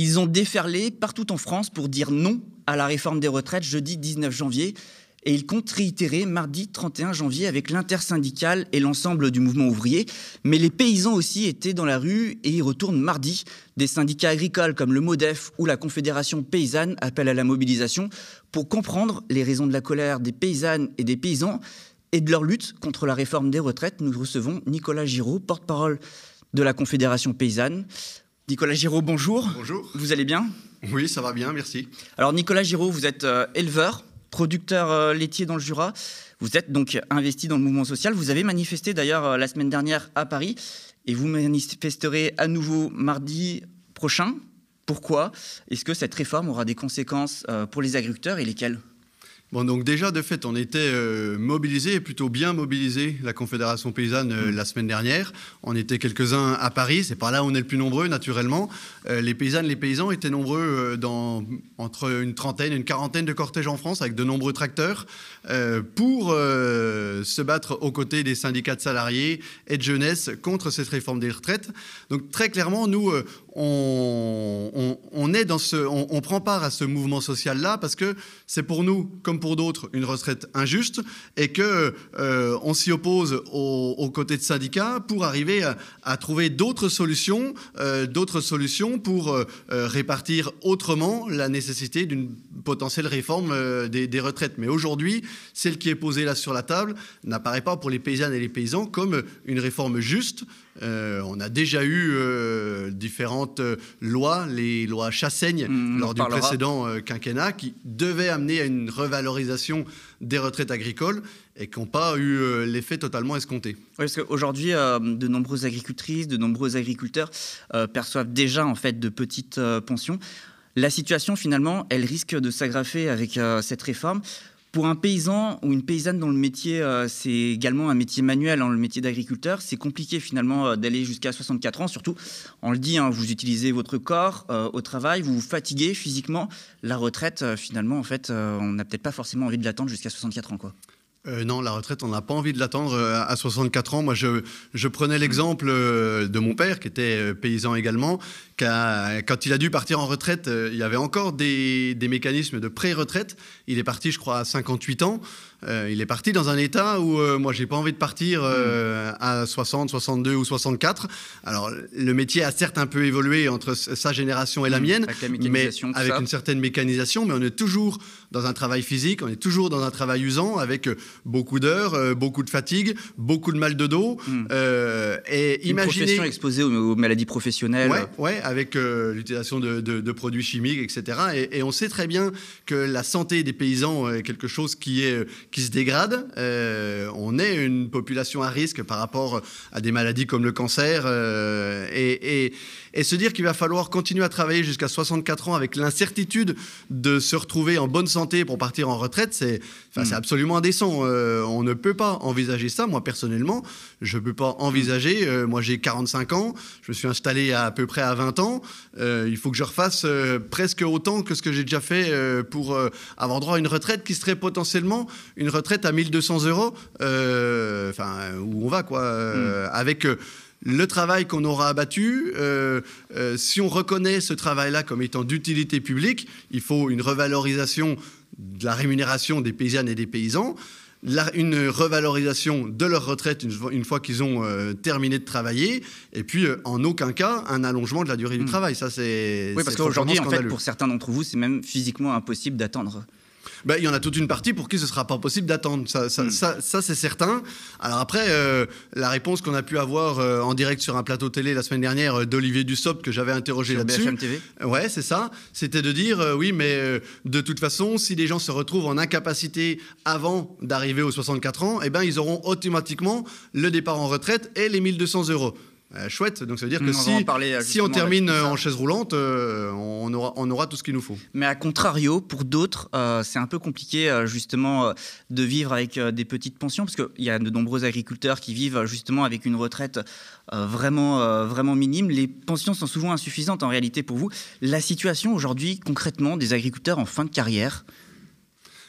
Ils ont déferlé partout en France pour dire non à la réforme des retraites jeudi 19 janvier. Et ils comptent réitérer mardi 31 janvier avec l'intersyndicale et l'ensemble du mouvement ouvrier. Mais les paysans aussi étaient dans la rue et y retournent mardi. Des syndicats agricoles comme le MODEF ou la Confédération paysanne appellent à la mobilisation pour comprendre les raisons de la colère des paysannes et des paysans et de leur lutte contre la réforme des retraites. Nous recevons Nicolas Giraud, porte-parole de la Confédération paysanne. Nicolas Giraud, bonjour. Bonjour. Vous allez bien? Oui, ça va bien, merci. Alors Nicolas Giraud, vous êtes euh, éleveur, producteur euh, laitier dans le Jura. Vous êtes donc investi dans le mouvement social. Vous avez manifesté d'ailleurs euh, la semaine dernière à Paris et vous manifesterez à nouveau mardi prochain. Pourquoi? Est-ce que cette réforme aura des conséquences pour les agriculteurs et lesquelles Bon, donc déjà, de fait, on était euh, mobilisés, et plutôt bien mobilisés, la Confédération paysanne, euh, la semaine dernière. On était quelques-uns à Paris, c'est par là où on est le plus nombreux, naturellement. Euh, les paysannes, les paysans étaient nombreux dans entre une trentaine et une quarantaine de cortèges en France, avec de nombreux tracteurs, pour se battre aux côtés des syndicats de salariés et de jeunesse contre cette réforme des retraites. Donc très clairement, nous, on, est dans ce, on, prend part à ce mouvement social-là parce que c'est pour nous, comme pour d'autres, une retraite injuste et que euh, on s'y oppose aux, côtés de syndicats pour arriver à, trouver d'autres solutions, euh, d'autres solutions pour euh, répartir autrement la nécessité d'une potentielle réforme des, retraites. Mais aujourd'hui, celle qui est posée là sur la table n'apparaît pas pour les paysannes et les paysans comme une réforme juste. on a déjà eu différentes lois, les lois Chassaigne mmh, lors du précédent quinquennat, qui devaient amener à une revalorisation des retraites agricoles et qui n'ont pas eu euh, l'effet totalement escompté. Oui, parce qu'aujourd'hui, euh, de nombreuses agricultrices, de nombreux agriculteurs euh, perçoivent déjà en fait de petites pensions. La situation, finalement, elle risque de s'aggraver avec cette réforme. Pour un paysan ou une paysanne dont le métier, euh, c'est également un métier manuel, hein, le métier d'agriculteur, c'est compliqué finalement euh, d'aller jusqu'à 64 ans. Surtout, on le dit, hein, vous utilisez votre corps euh, au travail, vous vous fatiguez physiquement. La retraite, finalement, en fait, on n'a peut-être pas forcément envie de l'attendre jusqu'à 64 ans. Quoi. non, la retraite, on n'a pas envie de l'attendre à 64 ans. Moi, je, je prenais l'exemple de mon père, qui était paysan également, quand il a dû partir en retraite, il y avait encore des, des mécanismes de pré-retraite. Il est parti, je crois, à 58 ans. Euh, il est parti dans un état où euh, moi j'ai pas envie de partir euh, à 60, 62 ou 64. Alors le métier a certes un peu évolué entre sa génération et la mmh, mienne, avec mais avec une certaine mécanisation, mais on est toujours dans un travail physique, on est toujours dans un travail usant avec beaucoup d'heures, beaucoup de fatigue, beaucoup de mal de dos. Mmh. et une profession exposée aux, maladies professionnelles. Ouais, ouais avec l'utilisation de, produits chimiques, etc. Et, on sait très bien que la santé des paysans est quelque chose qui qui se dégrade. Euh, on est une population à risque par rapport à des maladies comme le cancer. Euh, et, et se dire qu'il va falloir continuer à travailler jusqu'à 64 ans avec l'incertitude de se retrouver en bonne santé pour partir en retraite, c'est hmm. absolument indécent. Euh, on ne peut pas envisager ça. Moi, personnellement, je ne peux pas envisager. Euh, moi, j'ai 45 ans. Je me suis installé à, peu près à 20 ans. Euh, il faut que je refasse presque autant que ce que j'ai déjà fait pour avoir droit à une retraite qui serait potentiellement une retraite à 1200 euros. Enfin, où on va, quoi. Hmm. Avec le travail qu'on aura abattu, euh, euh, si on reconnaît ce travail-là comme étant d'utilité publique, il faut une revalorisation de la rémunération des paysannes et des paysans, une revalorisation de leur retraite une, fois qu'ils ont euh, terminé de travailler, et puis en aucun cas un allongement de la durée du hmm. travail. Ça, c'est oui, parce qu'aujourd'hui, en fait, pour certains d'entre vous, c'est même physiquement impossible d'attendre ben, il y en a toute une partie pour qui ce ne sera pas possible d'attendre. Ça, ça, hmm. c'est certain. Alors après, euh, la réponse qu'on a pu avoir euh, en direct sur un plateau télé la semaine dernière euh, d'Olivier Dussopt, que j'avais interrogé là-dessus. TV. Ouais, c'est ça. C'était de dire, oui, mais de toute façon, si les gens se retrouvent en incapacité avant d'arriver aux 64 ans, eh ben, ils auront automatiquement le départ en retraite et les 1200 euros. Euh, chouette. Donc ça veut dire que si, euh, si on termine euh, en chaise roulante, on, aura, on aura tout ce qu'il nous faut. Mais à contrario, pour d'autres, c'est un peu compliqué justement de vivre avec des petites pensions, parce qu'il y a de nombreux agriculteurs qui vivent justement avec une retraite vraiment, vraiment minime. Les pensions sont souvent insuffisantes en réalité pour vous. La situation aujourd'hui, concrètement, des agriculteurs en fin de carrière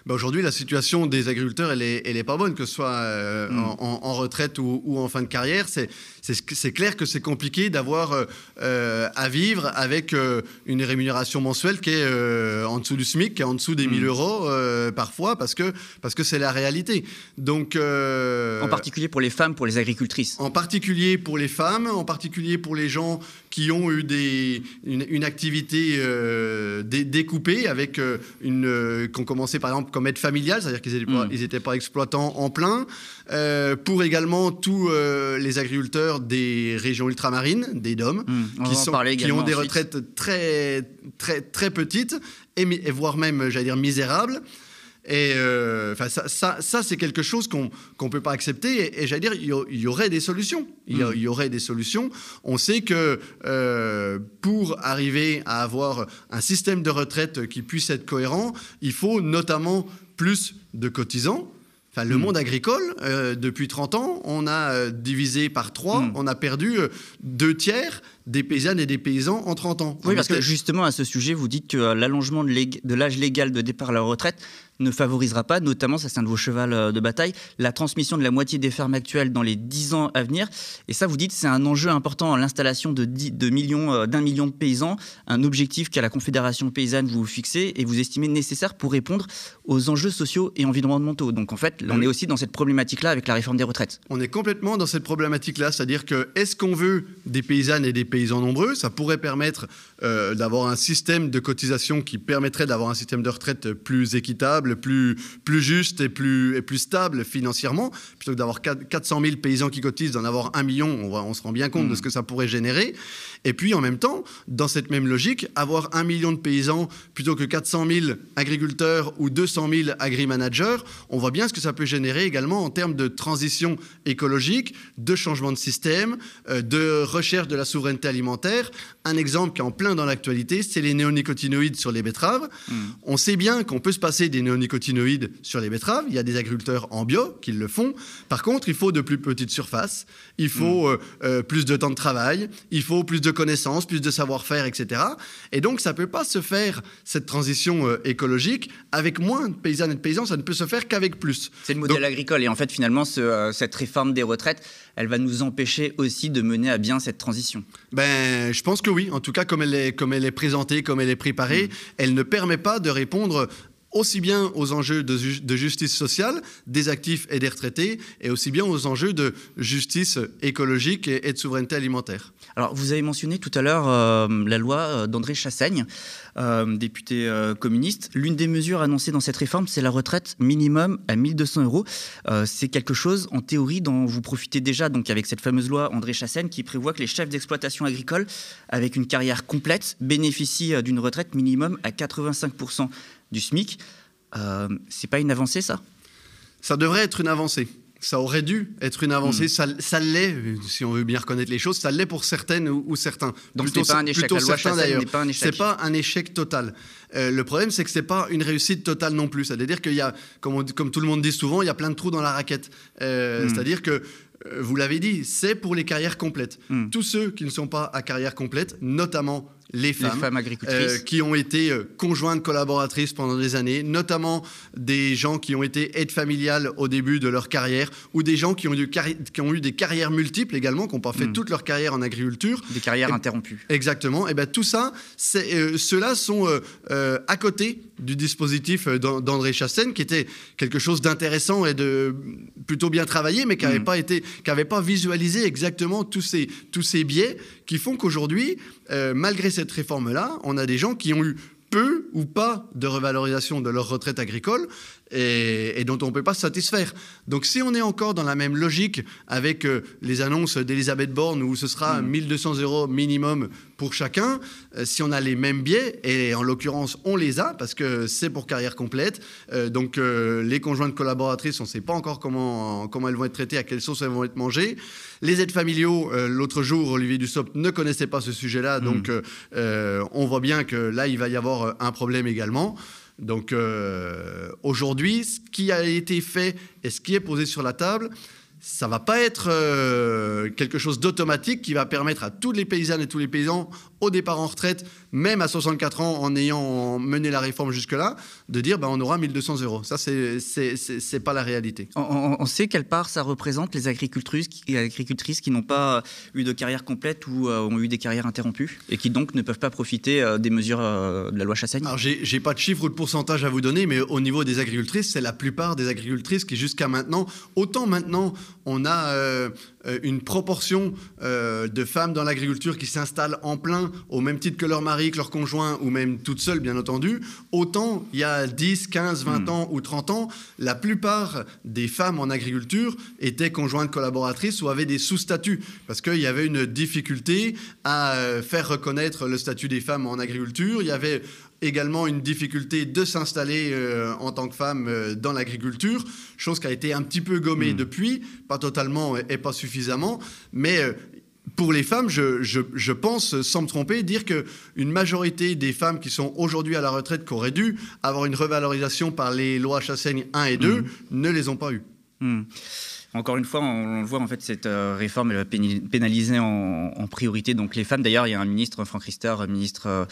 bah, Aujourd'hui, la situation des agriculteurs, elle n'est elle est pas bonne, que ce soit euh, mm. en, retraite ou, ou, en fin de carrière. C'est clair que c'est compliqué d'avoir euh, à vivre avec euh, une rémunération mensuelle qui est en dessous du SMIC, qui est en dessous des 1000 mm. euros parfois, parce que c'est parce que la réalité. Donc, en particulier pour les femmes, pour les agricultrices. En particulier pour les femmes, en particulier pour les gens qui ont eu des, une, activité euh, découpée avec euh, une euh, qui ont commencé par exemple comme aide familiale, c'est-à-dire qu'ils n'étaient mm. pas, exploitants en plein. pour également tous les agriculteurs des régions ultramarines, des DOM, mm. qui, sont, qui ont des retraites très, très, très petites et, et voire même, j'allais dire, misérables. Et euh, ça, ça, ça c'est quelque chose qu'on ne peut pas accepter. Et, j'allais dire, il y, aurait des solutions. Il y, aurait des solutions. On sait que euh, pour arriver à avoir un système de retraite qui puisse être cohérent, il faut notamment plus de cotisants. Enfin, le mm. monde agricole, euh, depuis 30 ans, on a divisé par trois, mm. on a perdu deux tiers des paysannes et des paysans en 30 ans. Oui, parce que justement, à ce sujet, vous dites que l'allongement de l'âge légal de départ à la retraite ne favorisera pas, notamment, ça c'est un de vos chevals euh, de bataille, la transmission de la moitié des fermes actuelles dans les 10 ans à venir. Et ça, vous dites, c'est un enjeu important, l'installation de, de millions, euh, d'un million de paysans, un objectif qu'à la Confédération paysanne vous fixez et vous estimez nécessaire pour répondre aux enjeux sociaux et environnementaux. Donc en fait, on est aussi dans cette problématique-là avec la réforme des retraites. On est complètement dans cette problématique-là, c'est-à-dire que est-ce qu'on veut des paysannes et des paysans nombreux? Ça pourrait permettre euh, d'avoir un système de cotisation qui permettrait d'avoir un système de retraite plus équitable plus, plus juste et plus, et plus stable financièrement, plutôt que d'avoir 400 000 paysans qui cotisent, d'en avoir un million, on, on, se rend bien compte de ce que ça pourrait générer. Et puis en même temps, dans cette même logique, avoir un million de paysans plutôt que 400 000 agriculteurs ou 200 000 agri-managers, on voit bien ce que ça peut générer également en termes de transition écologique, de changement de système, euh, de recherche de la souveraineté alimentaire. Un exemple qui est en plein dans l'actualité, c'est les néonicotinoïdes sur les betteraves. Hmm. On sait bien qu'on peut se passer des néonicotinoïdes sur les betteraves. Il y a des agriculteurs en bio qui le font. Par contre, il faut de plus petites surfaces, il faut hmm. euh, euh, plus de temps de travail, il faut plus de connaissances, plus de savoir-faire, etc. Et donc, ça ne peut pas se faire, cette transition euh, écologique, avec moins de paysannes et de paysans, ça ne peut se faire qu'avec plus. C'est le modèle agricole. Et en fait, finalement, euh, cette réforme des retraites, elle va nous empêcher aussi de mener à bien cette transition. Ben, je pense que oui. En tout cas, comme elle est, comme elle est présentée, comme elle est préparée, mmh. elle ne permet pas de répondre aussi bien aux enjeux de, justice sociale des actifs et des retraités, et aussi bien aux enjeux de justice écologique et, de souveraineté alimentaire. Alors, vous avez mentionné tout à l'heure euh, la loi euh, d'André Chassaigne, euh, député communiste. L'une des mesures annoncées dans cette réforme, c'est la retraite minimum à 1200 euros. c'est quelque chose, en théorie, dont vous profitez déjà, donc avec cette fameuse loi André Chassaigne, qui prévoit que les chefs d'exploitation agricole, avec une carrière complète, bénéficient d'une retraite minimum à 85% du SMIC. Euh, c'est pas une avancée, ça? Ça devrait être une avancée. Ça aurait dû être une avancée. Hmm. Ça, l'est, si on veut bien reconnaître les choses. Ça l'est pour certaines ou, certains. Donc n'est pas un échec. La loi n'est pas un échec. C'est pas un échec total. Euh, le problème, c'est que c'est pas une réussite totale non plus. C'est-à-dire qu'il y a, comme, comme, tout le monde dit souvent, il y a plein de trous dans la raquette. Euh, hmm. C'est-à-dire que vous l'avez dit, c'est pour les carrières complètes. Hmm. Tous ceux qui ne sont pas à carrière complète, notamment les femmes, agricultrices. Euh, qui ont été euh, conjointes collaboratrices pendant des années, notamment des gens qui ont été aides familiales au début de leur carrière, ou des gens qui ont eu, qui ont eu des carrières multiples également, qui n'ont pas fait hmm. toute leur carrière en agriculture. Des carrières interrompues. Exactement. Et bien tout ça, euh, ceux-là sont à côté du dispositif d'André Chassaigne, qui était quelque chose d'intéressant et de plutôt bien travaillé, mais qui n'avait hmm. pas été, qui pas visualisé exactement tous ces, tous ces biais qui font qu'aujourd'hui, malgré cette réforme-là, on a des gens qui ont eu peu ou pas de revalorisation de leur retraite agricole et, dont on ne peut pas se satisfaire. Donc si on est encore dans la même logique avec euh, les annonces d'Elisabeth Borne où ce sera 1200 mm. euros minimum pour chacun, euh, si on a les mêmes biais, et en l'occurrence on les a parce que c'est pour carrière complète, euh, donc les conjointes collaboratrices, on ne sait pas encore comment, comment elles vont être traitées, à quelle sauce elles vont être mangées. Les aides familiaux, l'autre jour, Olivier Dussopt ne connaissait pas ce sujet-là, mm. donc on voit bien que là, il va y avoir un problème également. Donc euh, aujourd'hui, ce qui a été fait et ce qui est posé sur la table, ça va pas être euh, quelque chose d'automatique qui va permettre à toutes les paysannes et tous les paysans au départ en retraite même à 64 ans, en ayant mené la réforme jusque-là, de dire ben, on aura 1200 euros. Ça, c'est pas la réalité. On, sait quelle part ça représente les agricultrices, qui, agricultrices qui n'ont pas eu de carrière complète ou euh, ont eu des carrières interrompues et qui donc ne peuvent pas profiter euh, des mesures euh, de la loi Chassaigne Alors, j'ai pas de chiffre ou de pourcentage à vous donner, mais au niveau des agricultrices, c'est la plupart des agricultrices qui, jusqu'à maintenant, autant maintenant, on a une proportion de femmes dans l'agriculture qui s'installent en plein, au même titre que leur mari, que leur conjoint, ou même toutes seules, bien entendu, autant il y a 10, 15, 20 ans ou 30 ans, la plupart des femmes en agriculture étaient conjointes collaboratrices ou avaient des sous-statuts, parce qu'il y avait une difficulté à euh, faire reconnaître le statut des femmes en agriculture. Il y avait également une difficulté de s'installer euh, en tant que femme euh, dans l'agriculture, chose qui a été un petit peu gommée hmm. depuis, pas totalement et pas suffisamment, mais pour les femmes, je, pense, sans me tromper, dire qu'une majorité des femmes qui sont aujourd'hui à la retraite, qui auraient dû avoir une revalorisation par les lois Chassaigne 1 et 2, mmh. ne les ont pas eues. Mmh. Encore une fois, on, le voit, en fait, cette euh, réforme, elle va pénaliser en, priorité donc les femmes. D'ailleurs, il y a un ministre, Franck Rister, ministre euh,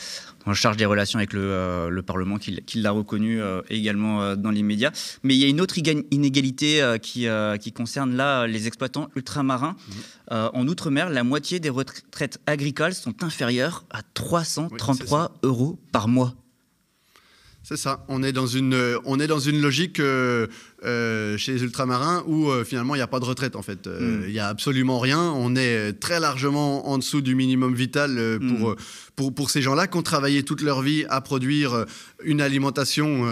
en charge des relations avec le, euh, Parlement, qui, l'a reconnu également dans les médias. Mais il y a une autre inégalité qui, qui concerne là les exploitants ultramarins. Mmh. en Outre-mer, la moitié des retraites agricoles sont inférieures à 333 euros par mois. C'est ça. On est dans une, on est dans une logique euh, chez les ultramarins où euh, finalement il n'y a pas de retraite en fait. Euh, hmm. Il n'y a absolument rien. On est très largement en dessous du minimum vital pour, hmm. pour, pour, ces gens-là qui ont travaillé toute leur vie à produire une alimentation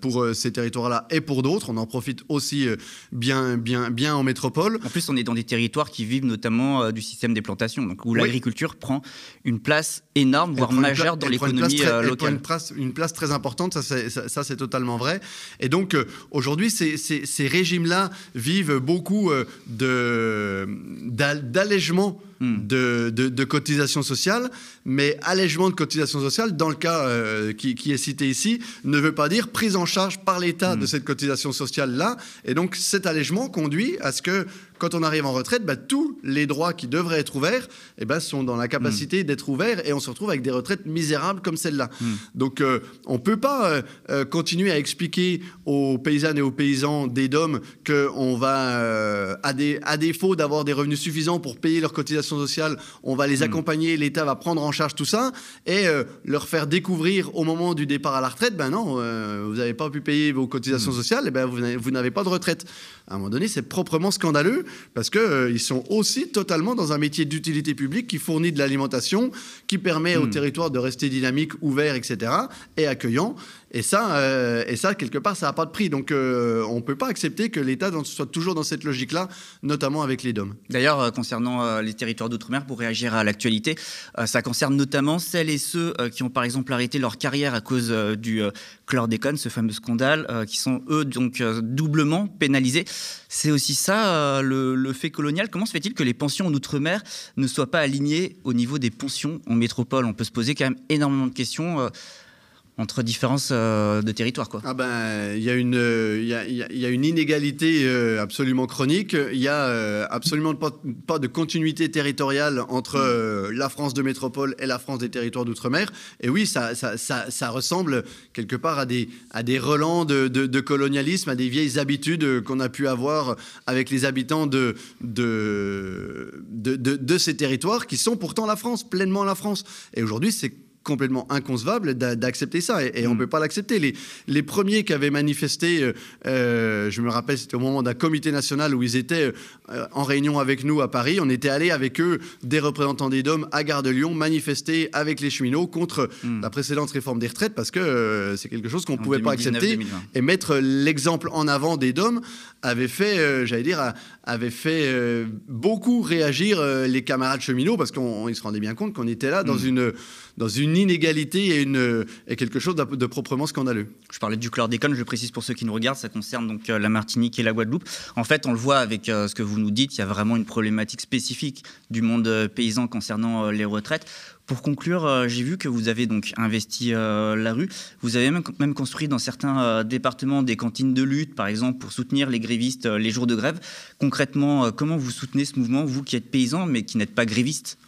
pour ces territoires-là et pour d'autres. On en profite aussi bien, bien, bien en métropole. En plus, on est dans des territoires qui vivent notamment du système des plantations, donc où l'agriculture prend une place énorme, voire majeure dans l'économie locale. Une place, une place très importante, ça c'est, ça, c'est totalement vrai. Et donc aujourd'hui, ces, régimes-là vivent beaucoup euh, d'allègement hmm. de, cotisations sociales, mais allègement de cotisations sociales, dans le cas euh, qui, est cité ici, ne veut pas dire prise en charge par l'État de hmm. cette cotisation sociale-là. Et donc cet allègement conduit à ce que quand on arrive en retraite, bah, tous les droits qui devraient être ouverts eh ben, sont dans la capacité hmm. d'être ouverts et on se retrouve avec des retraites misérables comme celle-là. Donc euh, on ne peut pas euh, continuer à expliquer aux paysannes et aux paysans des DOM qu'on va, à, à, défaut d'avoir des revenus suffisants pour payer leurs cotisations sociales, on va les hmm. accompagner, l'État va prendre en charge tout ça et leur faire découvrir au moment du départ à la retraite, ben non, vous n'avez pas pu payer vos cotisations sociales, et eh ben vous n'avez pas de retraite. À un moment donné, c'est proprement scandaleux parce qu'ils euh, sont aussi totalement dans un métier d'utilité publique qui fournit de l'alimentation, qui permet au hmm. territoire de rester dynamique, ouvert, etc., et accueillant. Et ça, euh, et ça quelque part, ça n'a pas de prix. Donc, euh, on ne peut pas accepter que l'État soit toujours dans cette logique-là, notamment avec les DOM. D'ailleurs, concernant les territoires d'outre-mer, pour réagir à l'actualité, ça concerne notamment celles et ceux qui ont, par exemple, arrêté leur carrière à cause du chlordécone, ce fameux scandale, qui sont, eux, donc, doublement pénalisés. C'est aussi ça, le fait colonial, comment se fait-il que les pensions en Outre-mer ne soient pas alignées au niveau des pensions en métropole? On peut se poser quand même énormément de questions. Euh, entre différences euh, de territoires. Quoi. Ah ben, il y, a une, y, une inégalité euh, absolument chronique. Il n'y a absolument pas, de continuité territoriale entre la France de métropole et la France des territoires d'outre-mer. Et oui, ça, ressemble quelque part à des, relents de, colonialisme, à des vieilles habitudes qu'on a pu avoir avec les habitants de ces territoires qui sont pourtant la France, pleinement la France. Et aujourd'hui, c'est complètement inconcevable d'accepter ça et, on ne mm. peut pas l'accepter. Les, les, premiers qui avaient manifesté, euh, euh, je me rappelle, c'était au moment d'un comité national où ils étaient euh, en réunion avec nous à Paris. On était allé avec eux, des représentants des DOM à Gare de Lyon, manifester avec les cheminots contre mm. la précédente réforme des retraites parce que c'est quelque chose qu'on ne pouvait pas accepter. Et mettre l'exemple en avant des DOM avait fait, j'allais dire, avait fait beaucoup réagir les camarades cheminots parce qu'ils se rendaient bien compte qu'on était là dans mm. une dans une inégalité et, une, quelque chose de, proprement scandaleux. Je parlais du chlordécone, je précise pour ceux qui nous regardent, ça concerne donc euh, la Martinique et la Guadeloupe. En fait, on le voit avec euh, ce que vous nous dites, il y a vraiment une problématique spécifique du monde euh, paysan concernant les retraites. Pour conclure, j'ai vu que vous avez donc investi la rue. Vous avez même construit dans certains départements des cantines de lutte, par exemple, pour soutenir les grévistes les jours de grève. Concrètement, comment vous soutenez ce mouvement, vous qui êtes paysan mais qui n'êtes pas gréviste?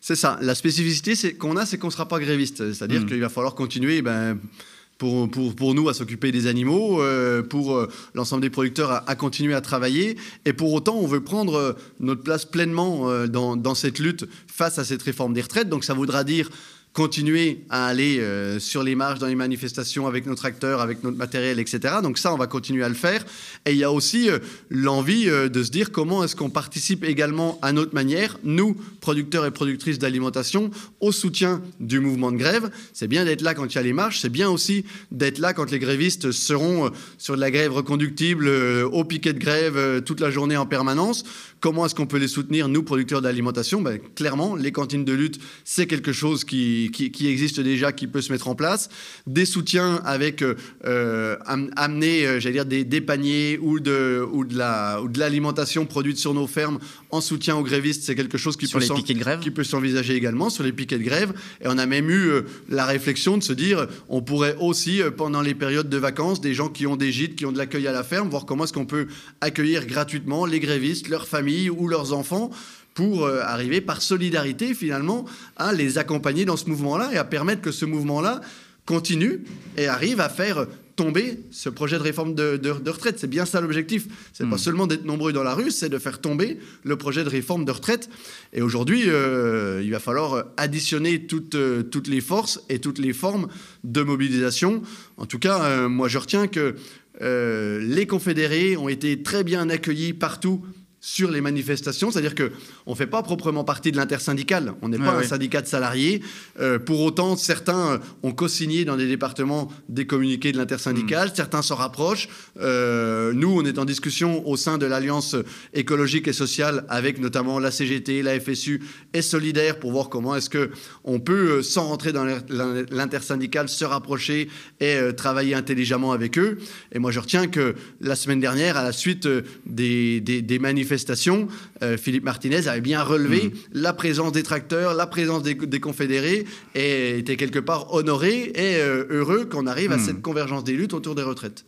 C'est ça. La spécificité qu'on a, c'est qu'on ne sera pas gréviste. C'est-à-dire hmm. qu'il va falloir continuer ben, pour, pour, pour, nous à s'occuper des animaux, euh, pour euh, l'ensemble des producteurs à, continuer à travailler. Et pour autant, on veut prendre euh, notre place pleinement dans, dans, cette lutte face à cette réforme des retraites. Donc ça voudra dire continuer à aller euh, sur les marches dans les manifestations avec nos tracteurs, avec notre matériel, etc. Donc ça, on va continuer à le faire. Et il y a aussi euh, l'envie euh, de se dire comment est-ce qu'on participe également à notre manière, nous, producteurs et productrices d'alimentation, au soutien du mouvement de grève. C'est bien d'être là quand il y a les marches, c'est bien aussi d'être là quand les grévistes seront sur de la grève reconductible, au piquet de grève toute la journée en permanence. Comment est-ce qu'on peut les soutenir, nous, producteurs d'alimentation? Ben, Clairement, les cantines de lutte, c'est quelque chose qui, qui, existe déjà, qui peut se mettre en place. Des soutiens avec euh, amener, euh, j'allais dire, des, des, paniers ou de, ou de l'alimentation la, ou de produite sur nos fermes en soutien aux grévistes, c'est quelque chose qui peut, s'envisager également sur les piquets de grève. Et on a même eu euh, la réflexion de se dire, on pourrait aussi, pendant les périodes de vacances, des gens qui ont des gîtes, qui ont de l'accueil à la ferme, voir comment est-ce qu'on peut accueillir gratuitement les grévistes, leurs familles, ou leurs enfants pour euh, arriver par solidarité finalement à les accompagner dans ce mouvement-là et à permettre que ce mouvement-là continue et arrive à faire tomber ce projet de réforme de, retraite. C'est bien ça l'objectif. C'est n'est pas hmm. seulement d'être nombreux dans la rue, c'est de faire tomber le projet de réforme de retraite. Et aujourd'hui, euh, il va falloir additionner toutes, euh, toutes les forces et toutes les formes de mobilisation. En tout cas, moi je retiens que les confédérés ont été très bien accueillis partout sur les manifestations, c'est-à-dire qu'on ne fait pas proprement partie de l'intersyndicale, on n'est pas un syndicat de salariés. Euh, pour autant, certains euh, ont co-signé dans des départements des communiqués de l'intersyndicale, hmm. certains s'en rapprochent. Euh, nous, on est en discussion au sein de l'Alliance écologique et sociale avec notamment la CGT, la FSU et Solidaire pour voir comment est-ce qu'on peut, sans rentrer dans l'intersyndicale, se rapprocher et travailler intelligemment avec eux. Et moi, je retiens que la semaine dernière, à la suite des, des manifestations, manifestation, euh, Philippe Martinez avait bien relevé mm. la présence des tracteurs, la présence des, confédérés, et était quelque part honoré et euh, heureux qu'on arrive à mm. cette convergence des luttes autour des retraites.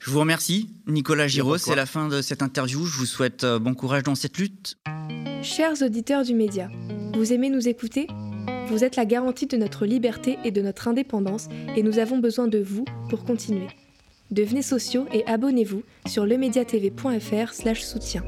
Je vous remercie, Nicolas Giraud. C'est la fin de cette interview. Je vous souhaite euh, bon courage dans cette lutte. Chers auditeurs du média, vous aimez nous écouter? Vous êtes la garantie de notre liberté et de notre indépendance, et nous avons besoin de vous pour continuer. Devenez sociaux et abonnez-vous sur lemediatv.fr/soutien.